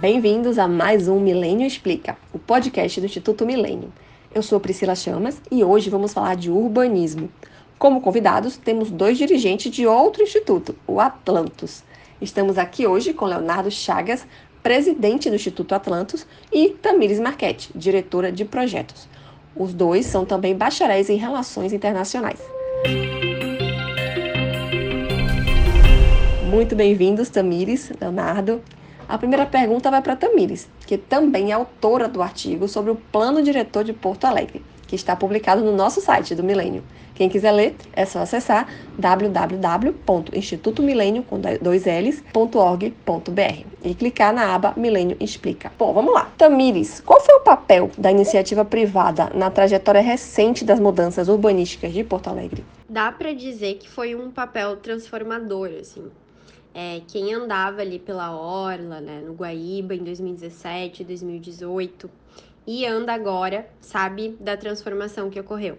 Bem-vindos a mais um Milênio Explica, o podcast do Instituto Milênio. Eu sou Priscila Chamas e hoje vamos falar de urbanismo. Como convidados, temos dois dirigentes de outro instituto, o Atlantos. Estamos aqui hoje com Leonardo Chagas, presidente do Instituto Atlantos, e Tamires Marchetti, diretora de projetos. Os dois são também bacharéis em Relações Internacionais. Muito bem-vindos, Tamires, Leonardo. A primeira pergunta vai para Tamires, que também é autora do artigo sobre o Plano Diretor de Porto Alegre, que está publicado no nosso site do Milênio. Quem quiser ler, é só acessar www.institutomilênio.org.br e clicar na aba Milênio Explica. Bom, vamos lá. Tamires, qual foi o papel da iniciativa privada na trajetória recente das mudanças urbanísticas de Porto Alegre? Dá para dizer que foi um papel transformador, assim é, quem andava ali pela Orla, né, no Guaíba em 2017, 2018 e anda agora, sabe da transformação que ocorreu.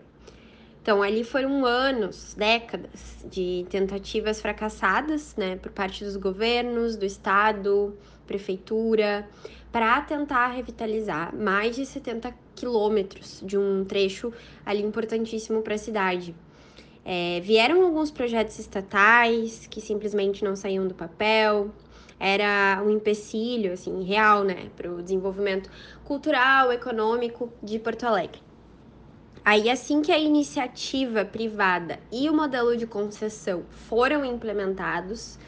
Então, ali foram anos, décadas de tentativas fracassadas, né, por parte dos governos, do estado, prefeitura, para tentar revitalizar mais de 70 quilômetros de um trecho ali importantíssimo para a cidade. É, vieram alguns projetos estatais que simplesmente não saíam do papel, era um empecilho, assim, real, né, para o desenvolvimento cultural, econômico de Porto Alegre. Aí, assim que a iniciativa privada e o modelo de concessão foram implementados,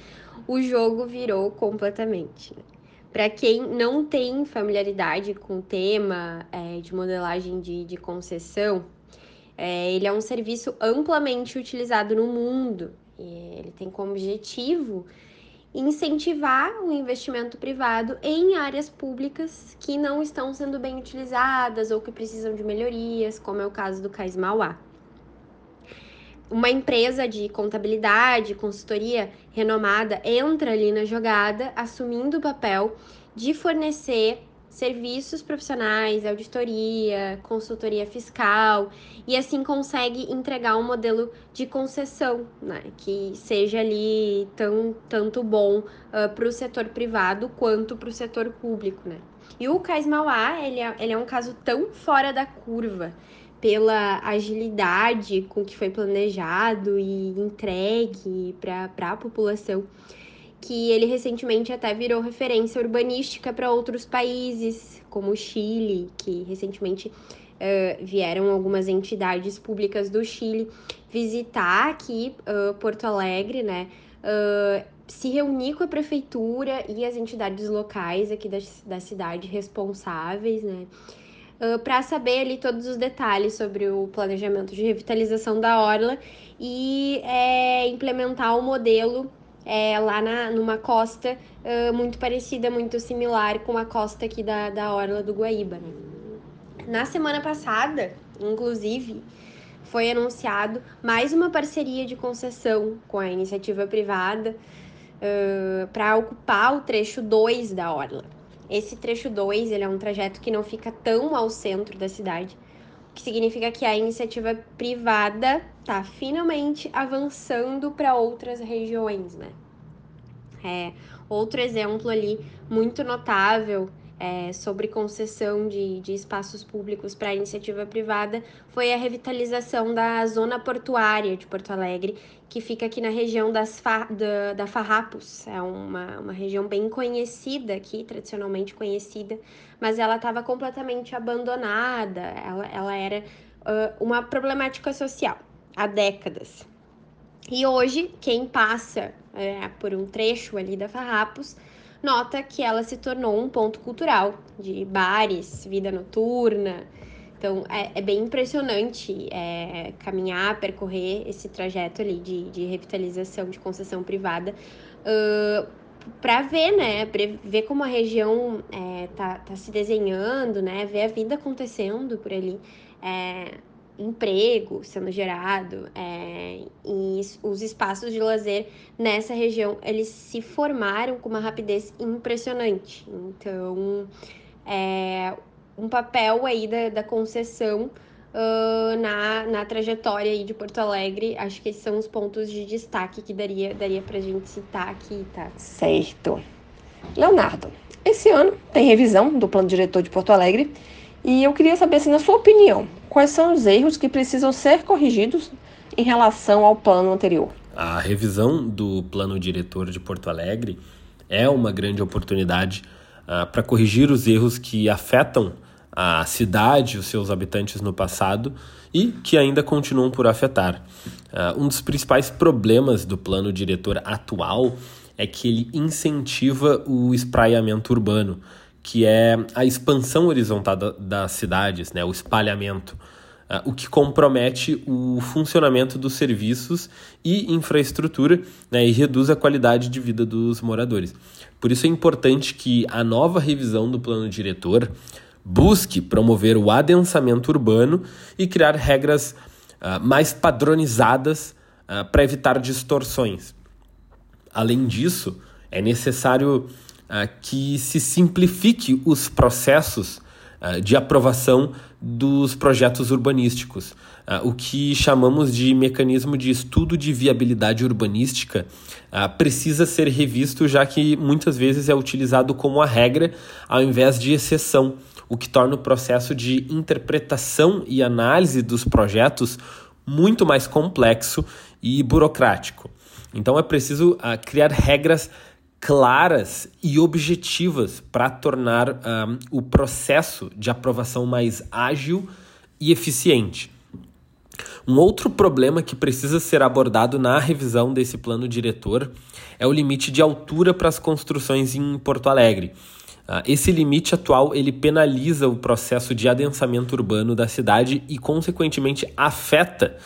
o jogo virou completamente. Né? Para quem não tem familiaridade com o tema é, de modelagem de, de concessão, é, ele é um serviço amplamente utilizado no mundo. E ele tem como objetivo incentivar o investimento privado em áreas públicas que não estão sendo bem utilizadas ou que precisam de melhorias, como é o caso do Cais Mauá. Uma empresa de contabilidade, consultoria renomada entra ali na jogada, assumindo o papel de fornecer serviços profissionais, auditoria, consultoria fiscal, e assim consegue entregar um modelo de concessão, né, que seja ali tão, tanto bom uh, para o setor privado quanto para o setor público, né. E o Cais Mauá, ele é, ele é um caso tão fora da curva, pela agilidade com que foi planejado e entregue para a população, que ele recentemente até virou referência urbanística para outros países, como o Chile, que recentemente uh, vieram algumas entidades públicas do Chile visitar aqui uh, Porto Alegre, né? Uh, se reunir com a prefeitura e as entidades locais aqui da, da cidade responsáveis, né? Uh, para saber ali todos os detalhes sobre o planejamento de revitalização da orla e é, implementar o modelo é, lá na, numa costa uh, muito parecida, muito similar com a costa aqui da, da Orla do Guaíba. Na semana passada, inclusive, foi anunciado mais uma parceria de concessão com a iniciativa privada uh, para ocupar o trecho 2 da Orla. Esse trecho 2 ele é um trajeto que não fica tão ao centro da cidade, que significa que a iniciativa privada está finalmente avançando para outras regiões, né? É, outro exemplo ali muito notável é, sobre concessão de, de espaços públicos para iniciativa privada foi a revitalização da zona portuária de Porto Alegre, que fica aqui na região das fa, da, da Farrapos. É uma, uma região bem conhecida aqui, tradicionalmente conhecida, mas ela estava completamente abandonada, ela, ela era uh, uma problemática social há décadas. E hoje, quem passa é, por um trecho ali da Farrapos nota que ela se tornou um ponto cultural de bares, vida noturna. Então é, é bem impressionante é, caminhar, percorrer esse trajeto ali de, de revitalização de concessão privada. Uh, para ver, né, pra ver como a região é, tá, tá se desenhando, né, ver a vida acontecendo por ali. É, emprego sendo gerado é, e os espaços de lazer nessa região eles se formaram com uma rapidez impressionante. Então é um papel aí da, da concessão uh, na, na trajetória aí de Porto Alegre acho que esses são os pontos de destaque que daria daria pra gente citar aqui tá? Certo. Leonardo, esse ano tem revisão do plano diretor de Porto Alegre e eu queria saber, assim, na sua opinião, quais são os erros que precisam ser corrigidos em relação ao plano anterior? A revisão do plano diretor de Porto Alegre é uma grande oportunidade uh, para corrigir os erros que afetam a cidade, os seus habitantes no passado e que ainda continuam por afetar. Uh, um dos principais problemas do plano diretor atual é que ele incentiva o espraiamento urbano, que é a expansão horizontal das cidades, né, o espalhamento, uh, o que compromete o funcionamento dos serviços e infraestrutura né, e reduz a qualidade de vida dos moradores. Por isso é importante que a nova revisão do plano diretor busque promover o adensamento urbano e criar regras uh, mais padronizadas uh, para evitar distorções. Além disso, é necessário que se simplifique os processos uh, de aprovação dos projetos urbanísticos. Uh, o que chamamos de mecanismo de estudo de viabilidade urbanística precisa ser revisto, já que muitas vezes é utilizado como a regra ao invés de exceção, o que torna o processo de interpretação e análise dos projetos muito mais complexo e burocrático. Então é preciso criar regras claras e objetivas para tornar uh, o processo de aprovação mais ágil e eficiente. Um outro problema que precisa ser abordado na revisão desse plano diretor é o limite de altura para as construções em Porto Alegre. Uh, esse limite atual ele penaliza o processo de adensamento urbano da cidade e, consequentemente, afeta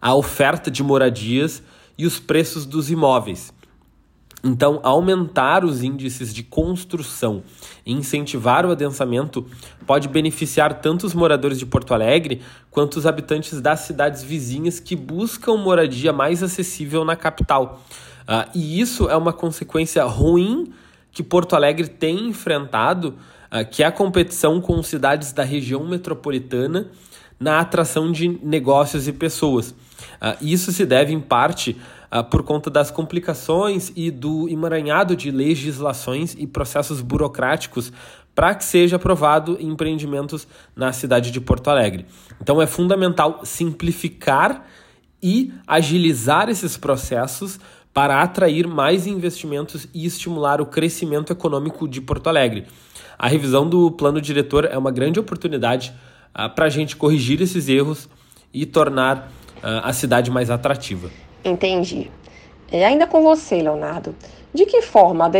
a oferta de moradias e os preços dos imóveis. Então, aumentar os índices de construção e incentivar o adensamento pode beneficiar tanto os moradores de Porto Alegre quanto os habitantes das cidades vizinhas que buscam moradia mais acessível na capital. Uh, e isso é uma consequência ruim que Porto Alegre tem enfrentado, uh, que é a competição com cidades da região metropolitana na atração de negócios e pessoas. Uh, isso se deve, em parte, por conta das complicações e do emaranhado de legislações e processos burocráticos para que seja aprovado empreendimentos na cidade de Porto Alegre. Então é fundamental simplificar e agilizar esses processos para atrair mais investimentos e estimular o crescimento econômico de Porto Alegre. A revisão do plano diretor é uma grande oportunidade uh, para a gente corrigir esses erros e tornar uh, a cidade mais atrativa. Entendi. E ainda com você, Leonardo, de que forma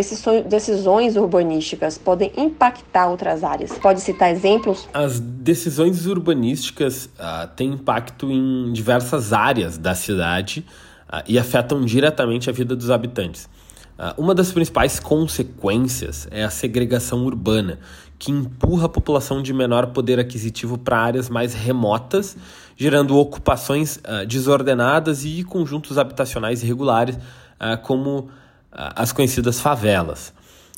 decisões urbanísticas podem impactar outras áreas? Pode citar exemplos? As decisões urbanísticas uh, têm impacto em diversas áreas da cidade uh, e afetam diretamente a vida dos habitantes. Uh, uma das principais consequências é a segregação urbana, que empurra a população de menor poder aquisitivo para áreas mais remotas, gerando ocupações uh, desordenadas e conjuntos habitacionais irregulares, uh, como uh, as conhecidas favelas.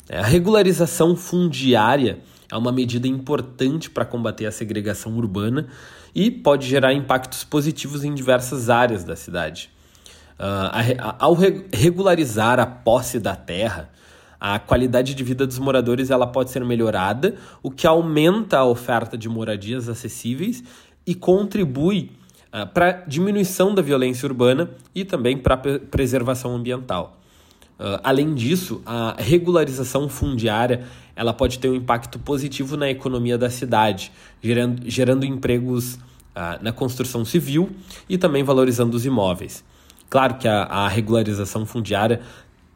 A regularização fundiária é uma medida importante para combater a segregação urbana e pode gerar impactos positivos em diversas áreas da cidade. ao regularizar a posse da terra, a qualidade de vida dos moradores ela pode ser melhorada, o que aumenta a oferta de moradias acessíveis e contribui uh, para a diminuição da violência urbana e também para a preservação ambiental. Uh, além disso, a regularização fundiária ela pode ter um impacto positivo na economia da cidade, gerando, gerando empregos uh, na construção civil e também valorizando os imóveis. Claro que a, a regularização fundiária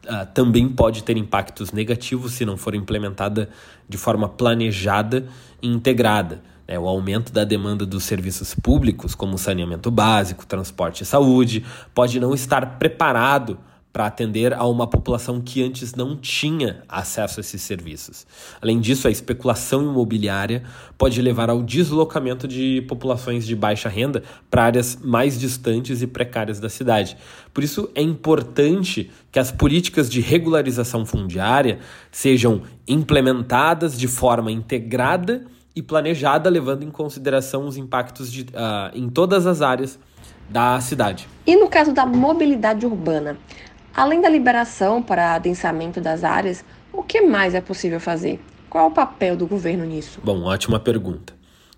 uh, também pode ter impactos negativos se não for implementada de forma planejada e integrada. Né? O aumento da demanda dos serviços públicos, como saneamento básico, transporte e saúde, pode não estar preparado para atender a uma população que antes não tinha acesso a esses serviços. Além disso, a especulação imobiliária pode levar ao deslocamento de populações de baixa renda para áreas mais distantes e precárias da cidade. Por isso, é importante que as políticas de regularização fundiária sejam implementadas de forma integrada e planejada, levando em consideração os impactos de, uh, em todas as áreas da cidade. E no caso da mobilidade urbana, Além da liberação para adensamento das áreas, o que mais é possível fazer? Qual é o papel do governo nisso? Bom, ótima pergunta.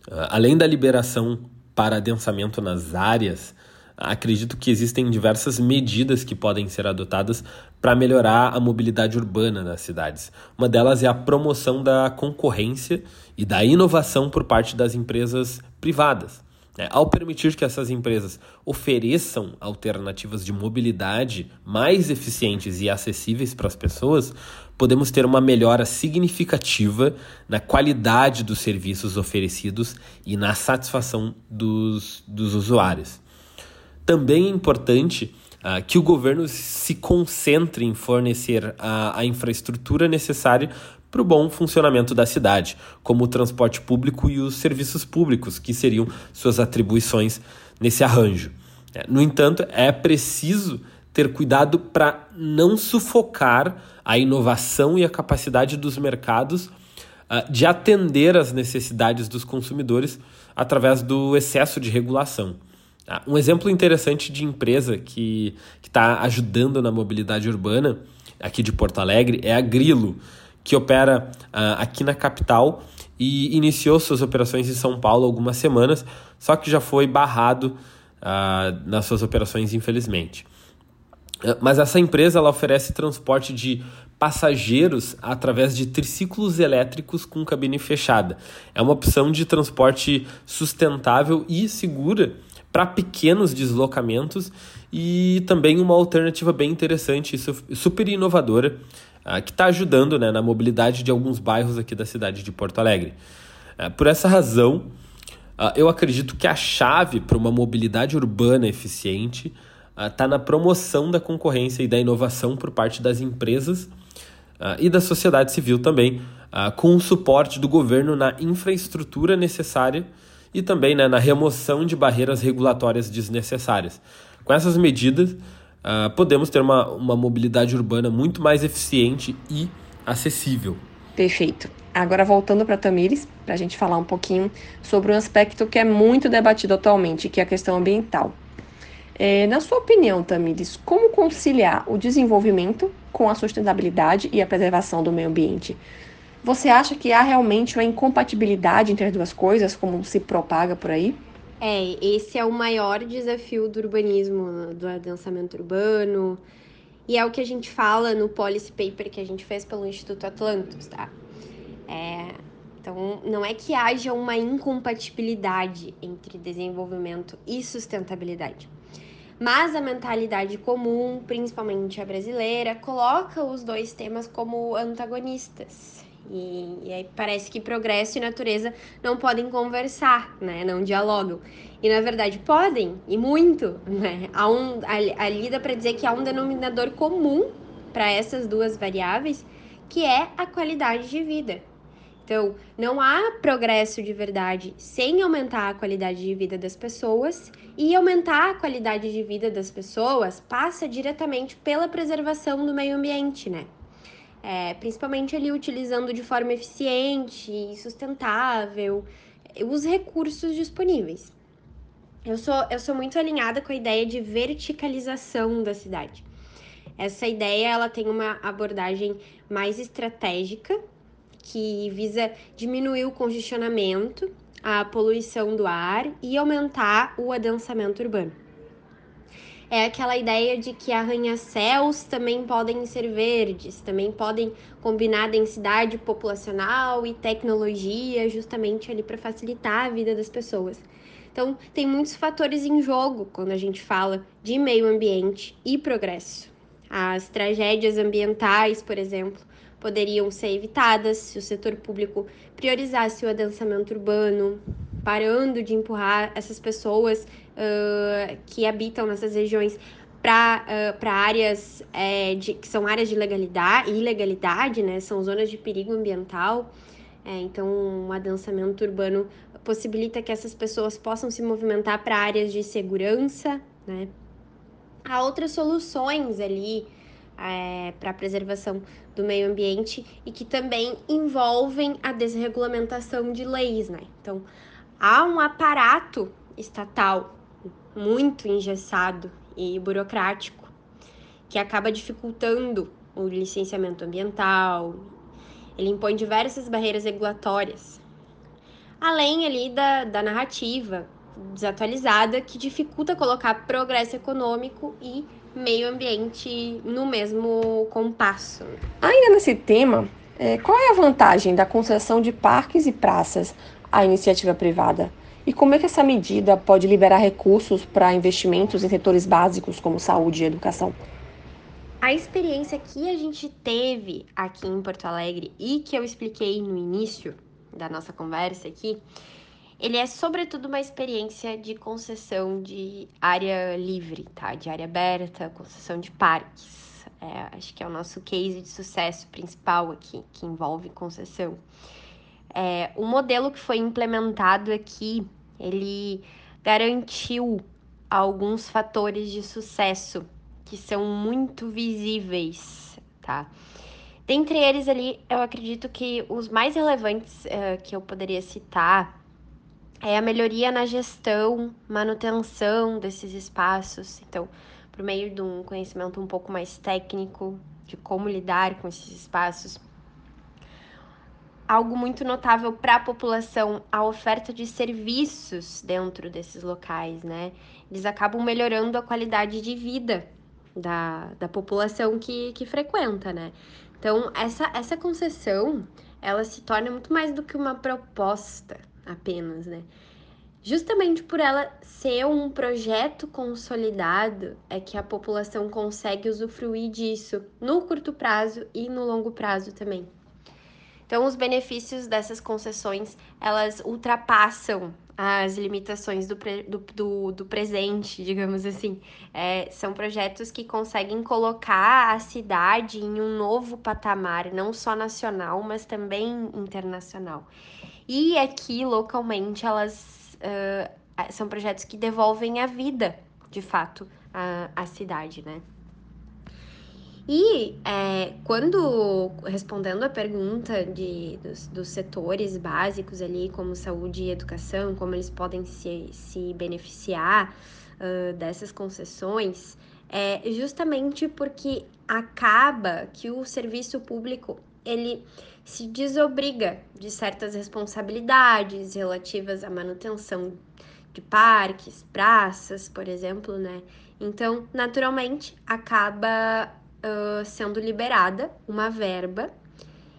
Uh, além da liberação para adensamento nas áreas, acredito que existem diversas medidas que podem ser adotadas para melhorar a mobilidade urbana nas cidades. Uma delas é a promoção da concorrência e da inovação por parte das empresas privadas. É, ao permitir que essas empresas ofereçam alternativas de mobilidade mais eficientes e acessíveis para as pessoas, podemos ter uma melhora significativa na qualidade dos serviços oferecidos e na satisfação dos, dos usuários. Também é importante uh, que o governo se concentre em fornecer a, a infraestrutura necessária para o bom funcionamento da cidade, como o transporte público e os serviços públicos, que seriam suas atribuições nesse arranjo. É, no entanto, é preciso ter cuidado para não sufocar a inovação e a capacidade dos mercados uh, de atender às necessidades dos consumidores através do excesso de regulação. Uh, um exemplo interessante de empresa que está ajudando na mobilidade urbana aqui de Porto Alegre é a Grilo que opera uh, aqui na capital e iniciou suas operações em São Paulo algumas semanas, só que já foi barrado uh, nas suas operações, infelizmente. Mas essa empresa ela oferece transporte de passageiros através de triciclos elétricos com cabine fechada. É uma opção de transporte sustentável e segura para pequenos deslocamentos e também uma alternativa bem interessante e super inovadora uh, que está ajudando né, na mobilidade de alguns bairros aqui da cidade de Porto Alegre. Uh, por essa razão, uh, eu acredito que a chave para uma mobilidade urbana eficiente está na promoção da concorrência e da inovação por parte das empresas e da sociedade civil também, com o suporte do governo na infraestrutura necessária e também né, na remoção de barreiras regulatórias desnecessárias. Com essas medidas, uh, podemos ter uma, uma mobilidade urbana muito mais eficiente e acessível. Perfeito. Agora voltando para Tamires, para a gente falar um pouquinho sobre um aspecto que é muito debatido atualmente, que é a questão ambiental. É, na sua opinião, Tamires, como conciliar o desenvolvimento com a sustentabilidade e a preservação do meio ambiente? Você acha que há realmente uma incompatibilidade entre as duas coisas, como se propaga por aí? É, esse é o maior desafio do urbanismo, do adensamento urbano, e é o que a gente fala no policy paper que a gente fez pelo Instituto Atlantis, tá? É, então, não é que haja uma incompatibilidade entre desenvolvimento e sustentabilidade. Mas a mentalidade comum, principalmente a brasileira, coloca os dois temas como antagonistas. E, e, aí parece que progresso e natureza não podem conversar, né? Não dialogam. E na verdade podem, e muito, né? Há um, ali dá para dizer que há um denominador comum para essas duas variáveis, que é a qualidade de vida. Então, não há progresso de verdade sem aumentar a qualidade de vida das pessoas, e aumentar a qualidade de vida das pessoas passa diretamente pela preservação do meio ambiente, né? É, principalmente ali utilizando de forma eficiente e sustentável os recursos disponíveis. Eu sou, eu sou muito alinhada com a ideia de verticalização da cidade. Essa ideia ela tem uma abordagem mais estratégica que visa diminuir o congestionamento, a poluição do ar e aumentar o adensamento urbano é aquela ideia de que arranha-céus também podem ser verdes, também podem combinar densidade populacional e tecnologia justamente ali para facilitar a vida das pessoas. Então, tem muitos fatores em jogo quando a gente fala de meio ambiente e progresso. As tragédias ambientais, por exemplo, poderiam ser evitadas se o setor público priorizasse o adensamento urbano, parando de empurrar essas pessoas uh, que habitam nessas regiões para uh, áreas é, de, que são áreas de legalidade, ilegalidade, né? São zonas de perigo ambiental. É, então, um adensamento urbano possibilita que essas pessoas possam se movimentar para áreas de segurança, né? Há outras soluções ali é, para a preservação do meio ambiente e que também envolvem a desregulamentação de leis, né? Então, há um aparato estatal muito engessado e burocrático que acaba dificultando o licenciamento ambiental Ele impõe diversas barreiras regulatórias, além ali da, da narrativa desatualizada que dificulta colocar progresso econômico e meio ambiente no mesmo compasso. Ainda nesse tema, é, qual é a vantagem da concessão de parques e praças à iniciativa privada? E como é que essa medida pode liberar recursos para investimentos em setores básicos como saúde e educação? A experiência que a gente teve aqui em Porto Alegre e que eu expliquei no início da nossa conversa aqui, ele é sobretudo uma experiência de concessão de área livre, tá? De área aberta, concessão de parques. É, acho que é o nosso case de sucesso principal aqui, que envolve concessão. É, o modelo que foi implementado aqui, ele garantiu alguns fatores de sucesso que são muito visíveis, tá? Dentre eles ali, eu acredito que os mais relevantes uh, que eu poderia citar é a melhoria na gestão, manutenção desses espaços. Então, por meio de um conhecimento um pouco mais técnico de como lidar com esses espaços. Algo muito notável para a população, a oferta de serviços dentro desses locais, né? Eles acabam melhorando a qualidade de vida da, da população que, que frequenta, né? Então, essa, essa concessão, ela se torna muito mais do que uma proposta apenas, né? Justamente por ela ser um projeto consolidado, é que a população consegue usufruir disso no curto prazo e no longo prazo também. Então, os benefícios dessas concessões, elas ultrapassam as limitações do, pre, do, do, do, presente, digamos assim. É, são projetos que conseguem colocar a cidade em um novo patamar, não só nacional, mas também internacional. E aqui, localmente, elas uh, são projetos que devolvem a vida, de fato, à, à cidade, né? E é, quando, respondendo a pergunta de, dos, dos, setores básicos ali, como saúde e educação, como eles podem se, se beneficiar uh, dessas concessões, é justamente porque acaba que o serviço público ele se desobriga de certas responsabilidades relativas à manutenção de parques, praças, por exemplo, né? Então, naturalmente, acaba uh, sendo liberada uma verba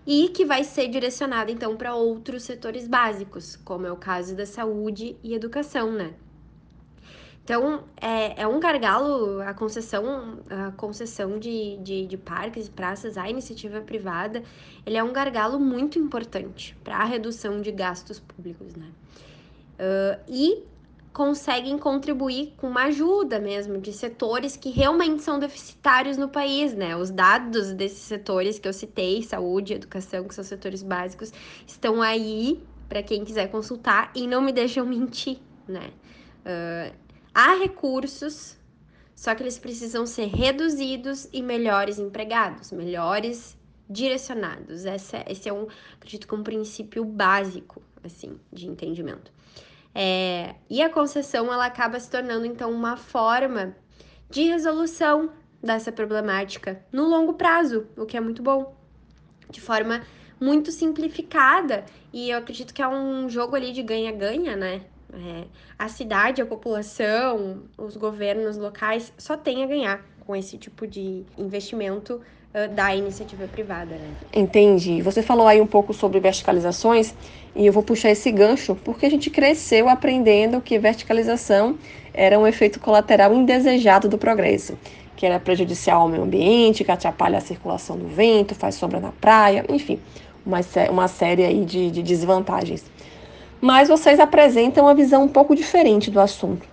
e que vai ser direcionada então para outros setores básicos, como é o caso da saúde e educação, né? Então, é, é um gargalo a concessão, a concessão de, de, de parques e praças à iniciativa privada, ele é um gargalo muito importante para a redução de gastos públicos, né? Uh, e conseguem contribuir com uma ajuda mesmo de setores que realmente são deficitários no país, né? Os dados desses setores que eu citei, saúde, educação, que são setores básicos, estão aí para quem quiser consultar e não me deixam mentir, né? Uh, há recursos, só que eles precisam ser reduzidos e melhores empregados, melhores direcionados. Esse é, esse é um, acredito que um princípio básico, assim, de entendimento. É, e a concessão ela acaba se tornando então uma forma de resolução dessa problemática no longo prazo, o que é muito bom, de forma muito simplificada. E eu acredito que é um jogo ali de ganha-ganha, né? É, a cidade, a população, os governos locais só têm a ganhar com esse tipo de investimento da iniciativa privada. Né? Entendi. Você falou aí um pouco sobre verticalizações e eu vou puxar esse gancho porque a gente cresceu aprendendo que verticalização era um efeito colateral indesejado do progresso, que era prejudicial ao meio ambiente, que atrapalha a circulação do vento, faz sombra na praia, enfim, uma, uma série aí de, de desvantagens. Mas vocês apresentam uma visão um pouco diferente do assunto.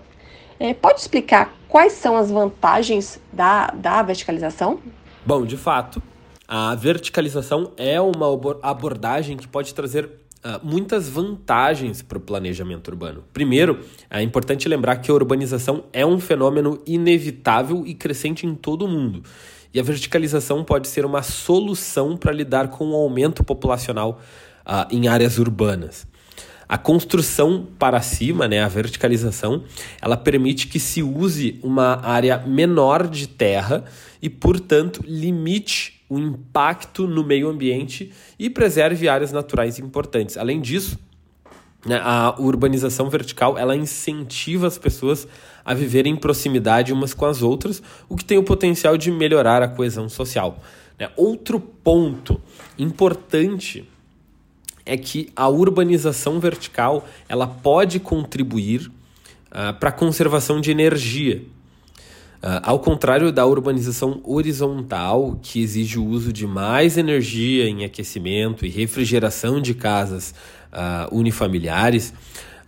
É, pode explicar quais são as vantagens da, da verticalização? Bom, de fato, a verticalização é uma abordagem que pode trazer uh, muitas vantagens para o planejamento urbano. Primeiro, é importante lembrar que a urbanização é um fenômeno inevitável e crescente em todo o mundo. E a verticalização pode ser uma solução para lidar com o aumento populacional uh, em áreas urbanas. A construção para cima, né, a verticalização, ela permite que se use uma área menor de terra e, portanto, limite o impacto no meio ambiente e preserve áreas naturais importantes. Além disso, né, a urbanização vertical ela incentiva as pessoas a viverem em proximidade umas com as outras, o que tem o potencial de melhorar a coesão social. Né? Outro ponto importante é que a urbanização vertical ela pode contribuir uh, para a conservação de energia. Uh, ao contrário da urbanização horizontal, que exige o uso de mais energia em aquecimento e refrigeração de casas uh, unifamiliares,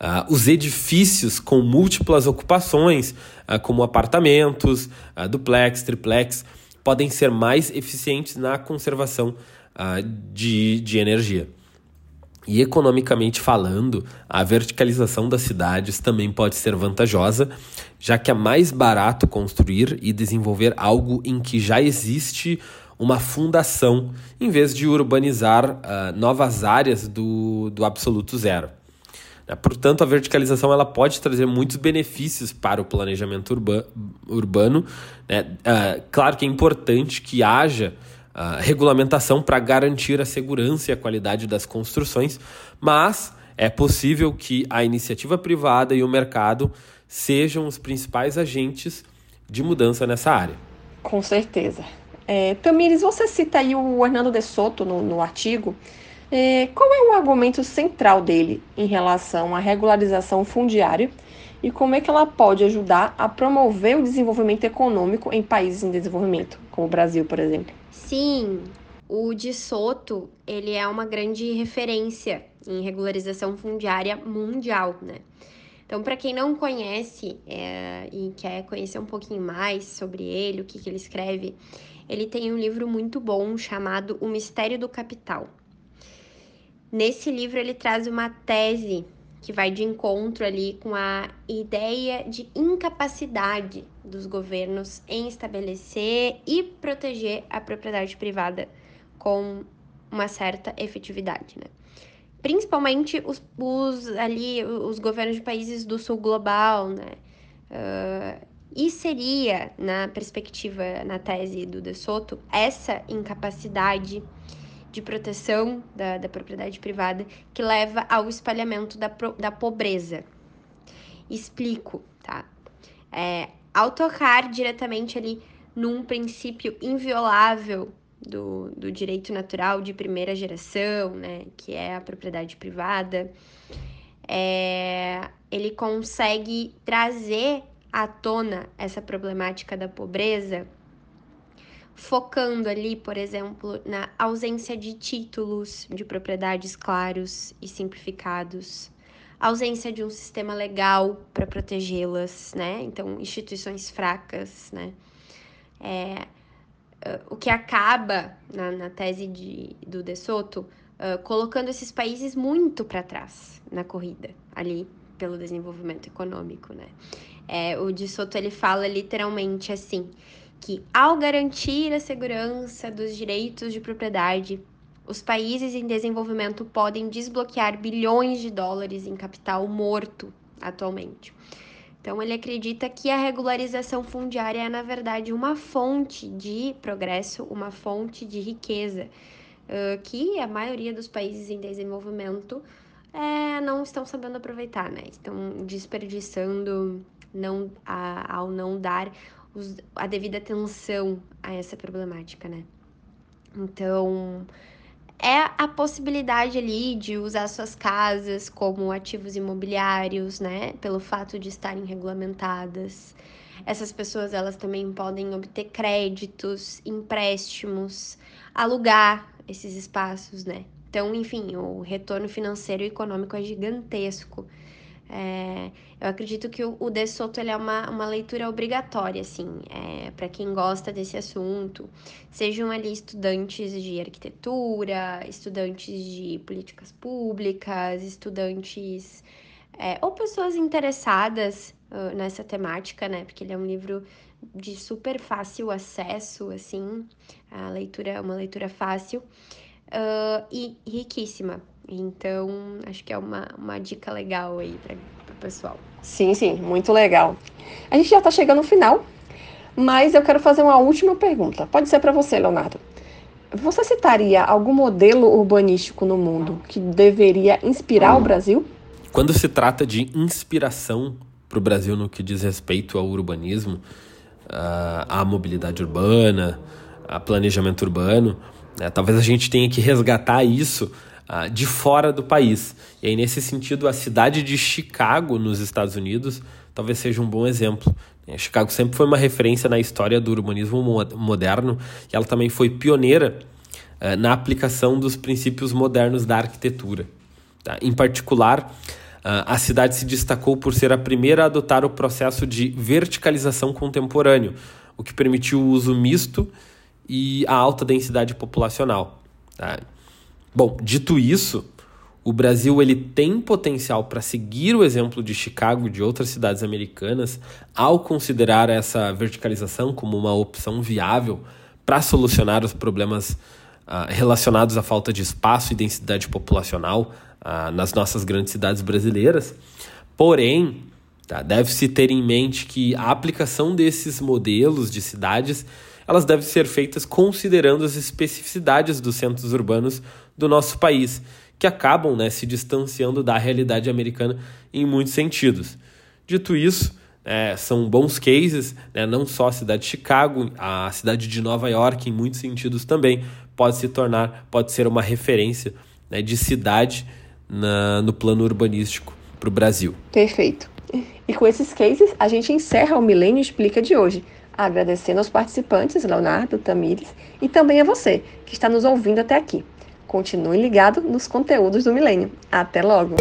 uh, os edifícios com múltiplas ocupações, como apartamentos, duplex, triplex, podem ser mais eficientes na conservação de, de energia. E economicamente falando, a verticalização das cidades também pode ser vantajosa, já que é mais barato construir e desenvolver algo em que já existe uma fundação, em vez de urbanizar uh, novas áreas do, do absoluto zero. Né? Portanto, a verticalização ela pode trazer muitos benefícios para o planejamento urba urbano. Né? Uh, claro que é importante que haja regulamentação para garantir a segurança e a qualidade das construções, mas é possível que a iniciativa privada e o mercado sejam os principais agentes de mudança nessa área. Com certeza. É, Tamires, você cita aí o Hernando de Soto no, no artigo. É, qual é o argumento central dele em relação à regularização fundiária e como é que ela pode ajudar a promover o desenvolvimento econômico em países em desenvolvimento, como o Brasil, por exemplo? Sim, o de Soto, ele é uma grande referência em regularização fundiária mundial, né? Então, para quem não conhece é, e quer conhecer um pouquinho mais sobre ele, o que, que ele escreve, ele tem um livro muito bom chamado O Mistério do Capital. Nesse livro, ele traz uma tese que vai de encontro ali com a ideia de incapacidade dos governos em estabelecer e proteger a propriedade privada com uma certa efetividade, né? Principalmente os, os ali os governos de países do sul global, né? Uh, e seria, na perspectiva, na tese do De Soto, essa incapacidade de proteção da, da propriedade privada que leva ao espalhamento da, da pobreza. Explico, tá? É, ao tocar diretamente ali num princípio inviolável do, do direito natural de primeira geração, né, que é a propriedade privada, é, ele consegue trazer à tona essa problemática da pobreza focando ali, por exemplo, na ausência de títulos de propriedades claros e simplificados, ausência de um sistema legal para protegê-las, né? Então, instituições fracas, né? É, o que acaba, na, na tese de, do De Soto, uh, colocando esses países muito para trás na corrida, ali, pelo desenvolvimento econômico, né? É, o De Soto, ele fala literalmente assim que, ao garantir a segurança dos direitos de propriedade, os países em desenvolvimento podem desbloquear bilhões de dólares em capital morto atualmente. Então, ele acredita que a regularização fundiária é, na verdade, uma fonte de progresso, uma fonte de riqueza, que a maioria dos países em desenvolvimento é, não estão sabendo aproveitar, né? Estão desperdiçando não, a, ao não dar os, a devida atenção a essa problemática, né? Então, é a possibilidade ali de usar suas casas como ativos imobiliários, né? Pelo fato de estarem regulamentadas. Essas pessoas, elas também podem obter créditos, empréstimos, alugar esses espaços, né? Então, enfim, o retorno financeiro e econômico é gigantesco. É, eu acredito que o, o De Soto ele é uma, uma leitura obrigatória, assim, é, para quem gosta desse assunto, sejam ali estudantes de arquitetura, estudantes de políticas públicas, estudantes é, ou pessoas interessadas uh, nessa temática, né? Porque ele é um livro de super fácil acesso, assim, a leitura é uma leitura fácil uh, e riquíssima. Então, acho que é uma, uma dica legal aí para o pessoal. Sim, sim, muito legal. A gente já está chegando no final, mas eu quero fazer uma última pergunta. Pode ser para você, Leonardo. Você citaria algum modelo urbanístico no mundo que deveria inspirar o Brasil? Quando se trata de inspiração para o Brasil no que diz respeito ao urbanismo, à mobilidade urbana, a planejamento urbano, né, talvez a gente tenha que resgatar isso uh, de fora do país. E aí, nesse sentido, a cidade de Chicago, nos Estados Unidos, talvez seja um bom exemplo. Né. Chicago sempre foi uma referência na história do urbanismo moderno e ela também foi pioneira uh, na aplicação dos princípios modernos da arquitetura. Tá? Em particular, uh, a cidade se destacou por ser a primeira a adotar o processo de verticalização contemporâneo, o que permitiu o uso misto e a alta densidade populacional. Tá? Bom, dito isso, o Brasil ele tem potencial para seguir o exemplo de Chicago e de outras cidades americanas ao considerar essa verticalização como uma opção viável para solucionar os problemas uh, relacionados à falta de espaço e densidade populacional uh, nas nossas grandes cidades brasileiras. Porém, tá, deve-se ter em mente que a aplicação desses modelos de cidades elas devem ser feitas considerando as especificidades dos centros urbanos do nosso país, que acabam né, se distanciando da realidade americana em muitos sentidos. Dito isso, é, são bons cases, né, não só a cidade de Chicago, a cidade de Nova York, em muitos sentidos também, pode se tornar, pode ser uma referência né, de cidade na, no plano urbanístico para o Brasil. Perfeito. E com esses cases, a gente encerra o Milênio Explica de hoje agradecendo aos participantes, Leonardo, Tamires, e também a você, que está nos ouvindo até aqui. Continue ligado nos conteúdos do Milênio. Até logo!